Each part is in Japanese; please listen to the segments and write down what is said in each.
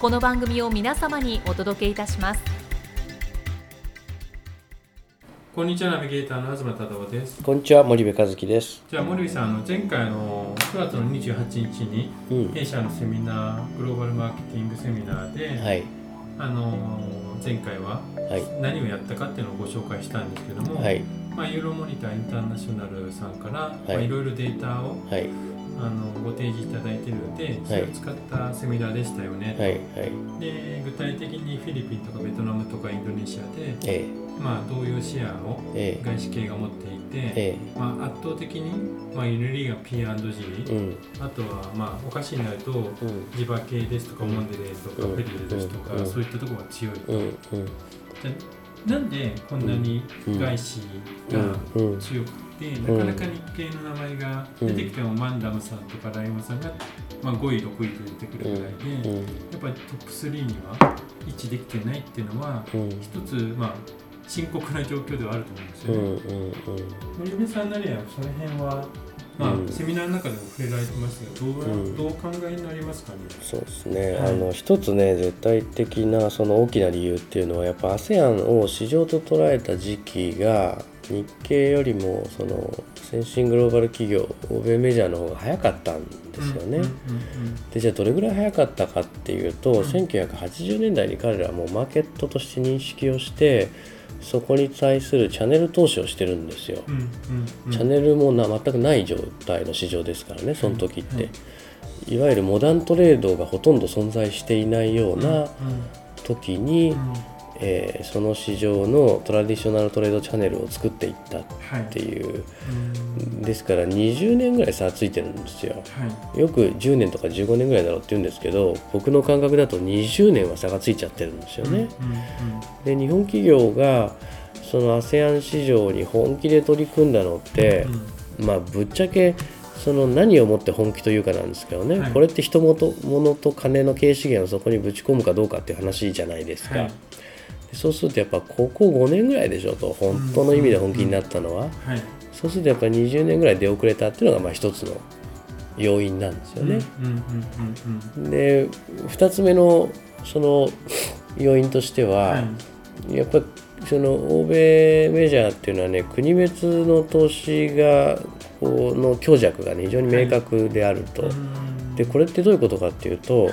この番組を皆様にお届けいたしますこんにちはナビゲーターの東忠夫ですこんにちは森部和樹です。じゃあ森部さんあの前回の9月の28日にうん。弊社のセミナーグローバルマーケティングセミナーで、はいあの前回ははい何をやったかっていうのをご紹介したんですけども、はいまあ、ユーロモニターインターナショナルさんから、いまあ、いいろいろデータをはいあのご提示いただいているのでそれを使ったセミナーでしたよね、はいはい。で具体的にフィリピンとかベトナムとかインドネシアで、えまあ、どういうシェアをええ。外資系が持っていて、ええ。まあ、圧倒的に、まあ、リーが P&G、えうん。あとは、まあ、お菓子になるとうん。地場系ですとかモンデレーとかうん。ペリルですとか、うん。そういったところが強い、うん。うん。でなんでこんなに外資がうん。うん。強くて、なかなか日系の名前が出てきても、マンダムさんとかライオンさんが、まあ、5位6位と出てくるぐらいで、うん。やっぱりトップ3には位置できてないっていうのはうん。一つ、まあ、深刻な状況ではあると思うんですよね。うんうん森部さんなりはその辺は、まあうん。セミナーの中でも触れられてますがどう,、うん。どうお考えになりますかね？そうですね、はい。あの一つね絶対的なその大きな理由っていうのはやっぱ ASEAN を市場と捉えた時期が日系よりもその先進グローバル企業欧米メジャーの方が早かったんですよね。うんうんでじゃあどれぐらい早かったかっていうと、うん。1980年代に彼らはもうマーケットとして認識をしてそこに対するチャンネル投資をしてるんですよ。うんうんうん。チャンネルもな全くない状態の市場ですからねその時って、いわゆるモダントレードがほとんど存在していないよううんな時に、うんうんえーその市場のトラディショナルトレードチャンネルを作っていったっはい。ていう。うん。ですから20年ぐらい差ついてるんですよ。はい。よく10年とか15年ぐらいだろうって言うんですけど僕の感覚だと20年は差がついちゃってるんですよね。うんうんで日本企業がその ASEAN 市場に本気で取り組んだのって、まあぶっちゃけその何をもって本気というかなんですけどね、はい。これって人物と金の経営資源をそこにぶち込むかどうかっていう話じゃないですか。はい。でそうするとやっぱここ5年ぐらいでしょと本当の意味で本気になったのは、はい。そうするとやっぱり20年ぐらい出遅れたっていうのがまあ一つの要因なんですよね。で2つ目のその 要因としては、はい。やっぱりその欧米メジャーっていうのはね国別の投資がこうの強弱が、ね、非常に明確であると、うん。でこれってどういうことかっていうと、はい。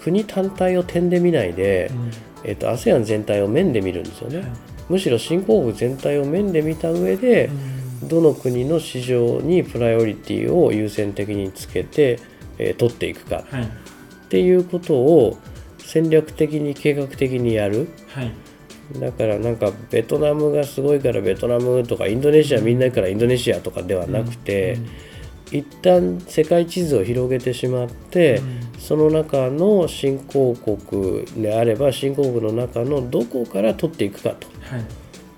国単体を点で見ないで、うんえっと ASEAN 全体を面で見るんですよね、はい。むしろ新興国全体を面で見た上で、どの国の市場にプライオリティを優先的につけて、えー取っていくか。はい。っていうことを戦略的に計画的にやる。はい。だからなんかベトナムがすごいからベトナムとかインドネシアみんなからインドネシアとかではなくて、一旦世界地図を広げてしまって、その中の新興国であれば新興国の中のどこから取っていくかはい。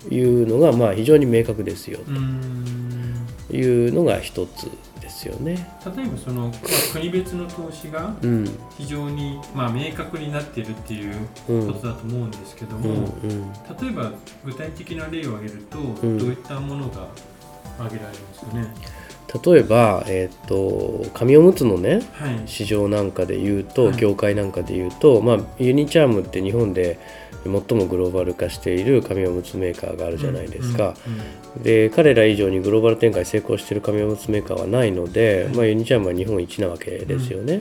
というのがまあ非常に明確ですようん。というのが一つですよね。例えばその、まあ、国別の投資がうん。非常に、まあ、明確になっているっていううん。ことだと思うんですけどうんも、うん。例えば具体的な例を挙げると、ん。どういったものが挙げられますかね？例えば、えー、と紙おむつのねはい。市場なんかで言うと、はい業界なんかで言うと、まあ、ユニチャームって日本で最もグローバル化している紙おむつメーカーがあるじゃないですか、で彼ら以上にグローバル展開成功している紙おむつメーカーはないので、はい。まあ、ユニチャームは日本一なわけですよね、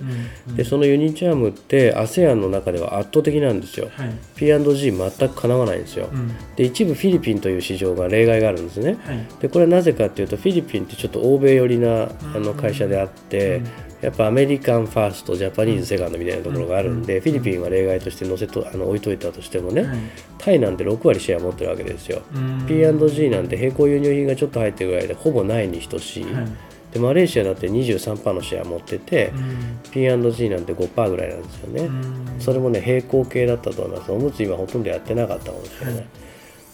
でそのユニチャームって ASEAN の中では圧倒的なんですよ。はい。P&G 全くかなわないんですよ、うん。で一部フィリピンという市場が例外があるんですね。はい。でこれはなぜかっていうとフィリピンってちょっと欧米寄りなあの会社であって、うんやっぱアメリカンファーストジャパニーズセカンドみたいなところがあるんで、うんフィリピンは例外として載せとあの置いといたとしてもね、はい。タイなんて6割シェア持ってるわけですよ、うん。P&G なんて並行輸入品がちょっと入ってるぐらいでほぼないに等しい、はい。でマレーシアだって23%のシェア持ってて、うん P&G なんて5%ぐらいなんですよね、うん。それもね並行系だったと思います。おむつ今ほとんどやってなかったかもしれない、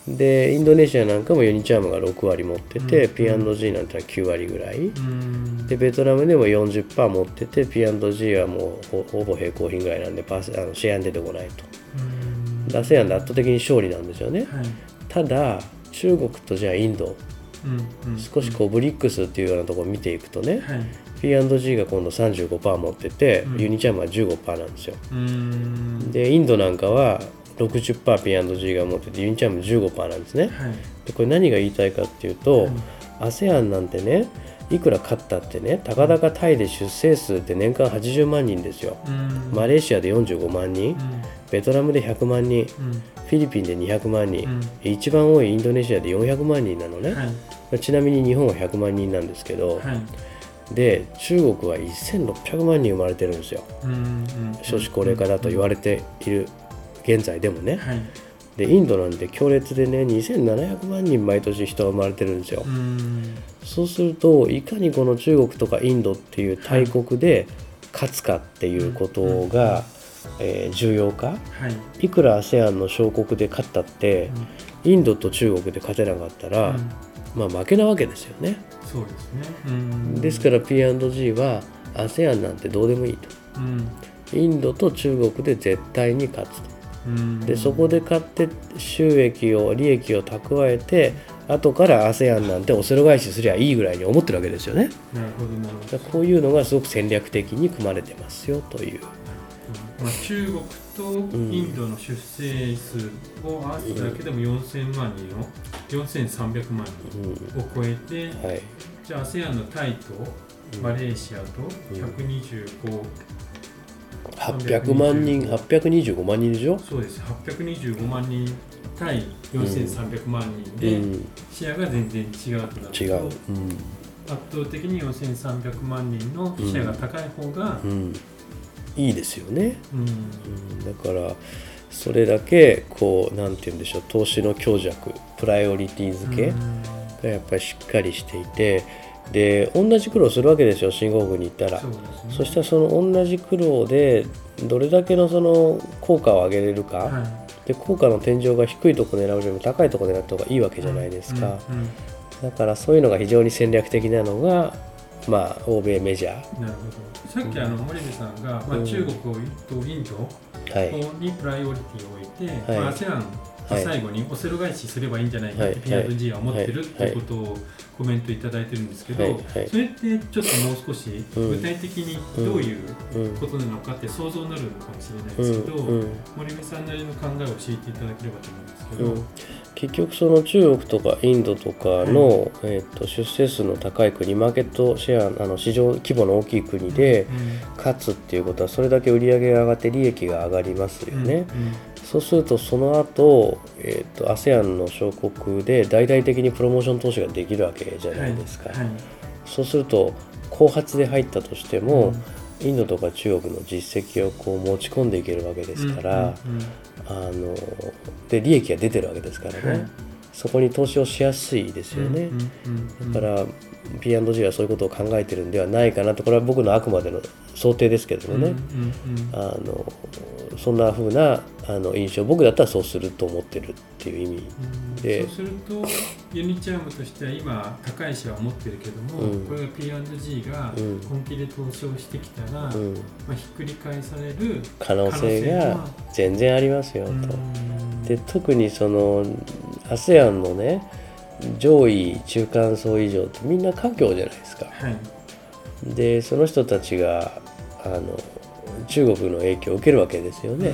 でインドネシアなんかもユニチャームが6割持ってて、うん。P&G なんてのは9割ぐらい、うん。でベトナムでも40%持ってて P&G はもうほほぼ並行品ぐらいなんでパーセあのシェアに出てこないと。うん。アセアンで圧倒的に勝利なんですよね。はい。ただ中国とじゃあインド。うんうん少しこうブリックスっていうようなところを見ていくとね、はい。P&G が今度35%持ってて、うん。ユニチャームは15%なんですよ。うん。でインドなんかは 60%P&G が持っててユニチャーム15%なんですね。はい。でこれ何が言いたいかっていうと、うん ASEAN なんてねいくら勝ったってねたかだかタイで出生数って年間80万人ですよ。うん。マレーシアで45万人。うん。ベトナムで100万人。うん。フィリピンで200万人、うん。一番多いインドネシアで400万人なのね、はい。ちなみに日本は100万人なんですけど、はい。で中国は1600万人生まれてるんですよ。少子高齢化だと言われている現在でもね。はい。でインドなんて強烈でね2700万人毎年人が生まれてるんですよ。うん。そうするといかにこの中国とかインドっていう大国で勝つかっていうことが、えー重要か。はい。いくら ASEAN の小国で勝ったってインドと中国で勝てなかったら、うん。まあ負けなわけですよね。そうですね。うんですから P&G は ASEAN なんてどうでもいいと。うん。インドと中国で絶対に勝つと。うんでそこで買って収益を利益を蓄えて後から ASEAN なんておせろ返しすりゃいいぐらいに思ってるわけですよね。なるほどなるほど。こういうのがすごく戦略的に組まれてますよという。まあ、中国とインドの出生数を合わせただけでも4000万人を4300万人を超えて、はい。じゃあ ASEAN のタイとマレーシアと125、800万人825万人でしょ？そうです。825万人対4300万人うで、ん。シェアが全然違うとなると。違う。圧倒的に4300万人のシェアが高い方がうん、うん、いいですよね、うん。うん、だからそれだけこうなんて言うんでしょう投資の強弱プライオリティ付けうん。がやっぱりしっかりしていてで同じ苦労するわけですよ新興国に行ったら。そね。そしたらその同じ苦労でどれだけのその効果を上げれるか、はい。で効果の天井が低いところ狙うよりも高いところ狙った方がいいわけじゃないですか、うんうんだからそういうのが非常に戦略的なのがまあ欧米メジャー。なるほど。さっきあの森部さんが、まあ、うん。中国とインドはい。にプライオリティを置いて、はい。まあ、ASEAN はい。最後にオセロ返しすればいいんじゃないかってはい。P&G は思ってるってい。うことをコメントいただいてるんですけど、それってちょっともう少しうん。具体的にどういううんことなのかって想像になるのかもしれないですけど、うん。うん。森部さんなりの考えを教えていただければと思うんですけど、うん。結局その中国とかインドとかの、えー、と出生数の高い国マーケットシェアあの市場規模の大きい国で勝つっていうことはそれだけ売り上げが上がって利益が上がりますようん。ね。そうするとその後、えー、と ASEAN の小国で大々的にプロモーション投資ができるわけじゃうんないですか。はいはい。そうすると後発で入ったとしても、インドとか中国の実績をこう持ち込んでいけるわけですから、うんうんうん。あので利益が出てるわけですからね、はいそこに投資をしやすいですよね、だから P&G はそういうことを考えてるんではないかなと。これは僕のあくまでの想定ですけどもね、あのそんな風なあの印象僕だったらそうすると思ってるっていう意味うん。で。そうするとユニチャームとしては今高いシェアを持ってるけども、うん。これが P&G がうん。本気で投資をしてきたら、うん。まあ、ひっくり返される可能性が全然ありますよと。うん。で特にその ASEAN のね上位中間層以上ってみんな華僑じゃないですか。はいでその人たちがあの中国の影響を受けるわけですよね。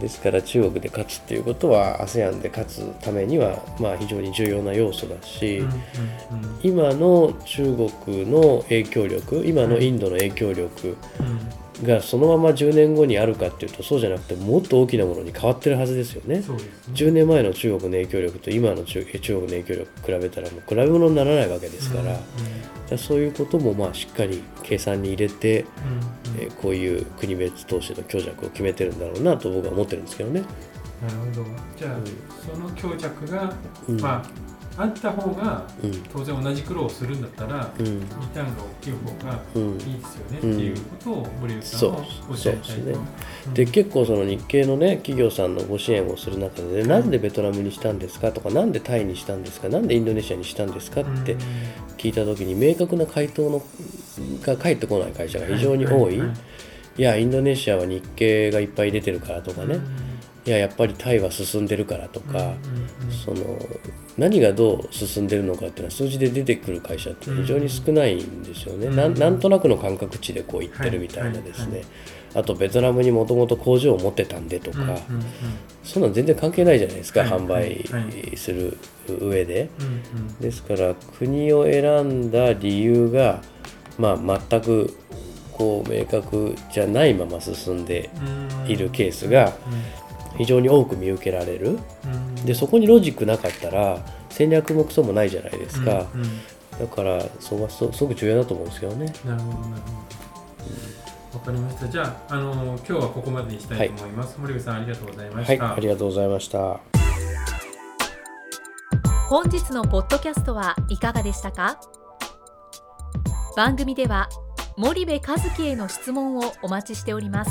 ですから中国で勝つっていうことは ASEAN で勝つためにはまあ非常に重要な要素だし、今の中国の影響力今のインドの影響力うんがそのまま10年後にあるかっていうとそうじゃなくてもっと大きなものに変わってるはずですよね。すね。10年前の中国の影響力と今の中中国の影響力比べたらもう比べ物にならないわけですから,、うんそういうこともまあしっかり計算に入れて、うんうん。えーこういう国別投資の強弱を決めてるんだろうなと僕は思ってるんですけどね。なるほど。じゃあ、うん。その強弱が、うん。まああった方がうん。当然同じ苦労をするんだったら、うん。リターンが大きい方がうん。いいですよね、うんっていうことを森内さんはおっしゃりたで結構その日系のね企業さんのご支援をする中で、なんでベトナムにしたんですかとかなんでタイにしたんですかなんでインドネシアにしたんですかって聞いた時に明確な回答のが返ってこない会社が非常に多い。いやインドネシアは日系がいっぱい出てるからとかね、いややっぱりタイは進んでるからとか、その何がどう進んでるのかっていうのは数字で出てくる会社って非常に少ないんですよね、うんなんなんとなくの感覚値でこう言ってるみたいなですね、あとベトナムにもともと工場を持ってたんでとか、そんなん全然関係ないじゃないですか、はい販売はい。する上で。ですから国を選んだ理由が、まあ、全くこう明確じゃないまま進んでうんいるケースが非常に多く見受けられる。うん。うんでそこにロジックなかったら戦略もクソもないじゃないですか、うんうん。だからそこはすすごく重要だと思うんですけどね。なるほどなるほど。わかりました。じゃああの今日はここまでにしたいと思います、森口さんありがとうございまはいした、ありがとうございました。本日のポッドキャストはいかがでしたか？番組では森部一樹への質問をお待ちしております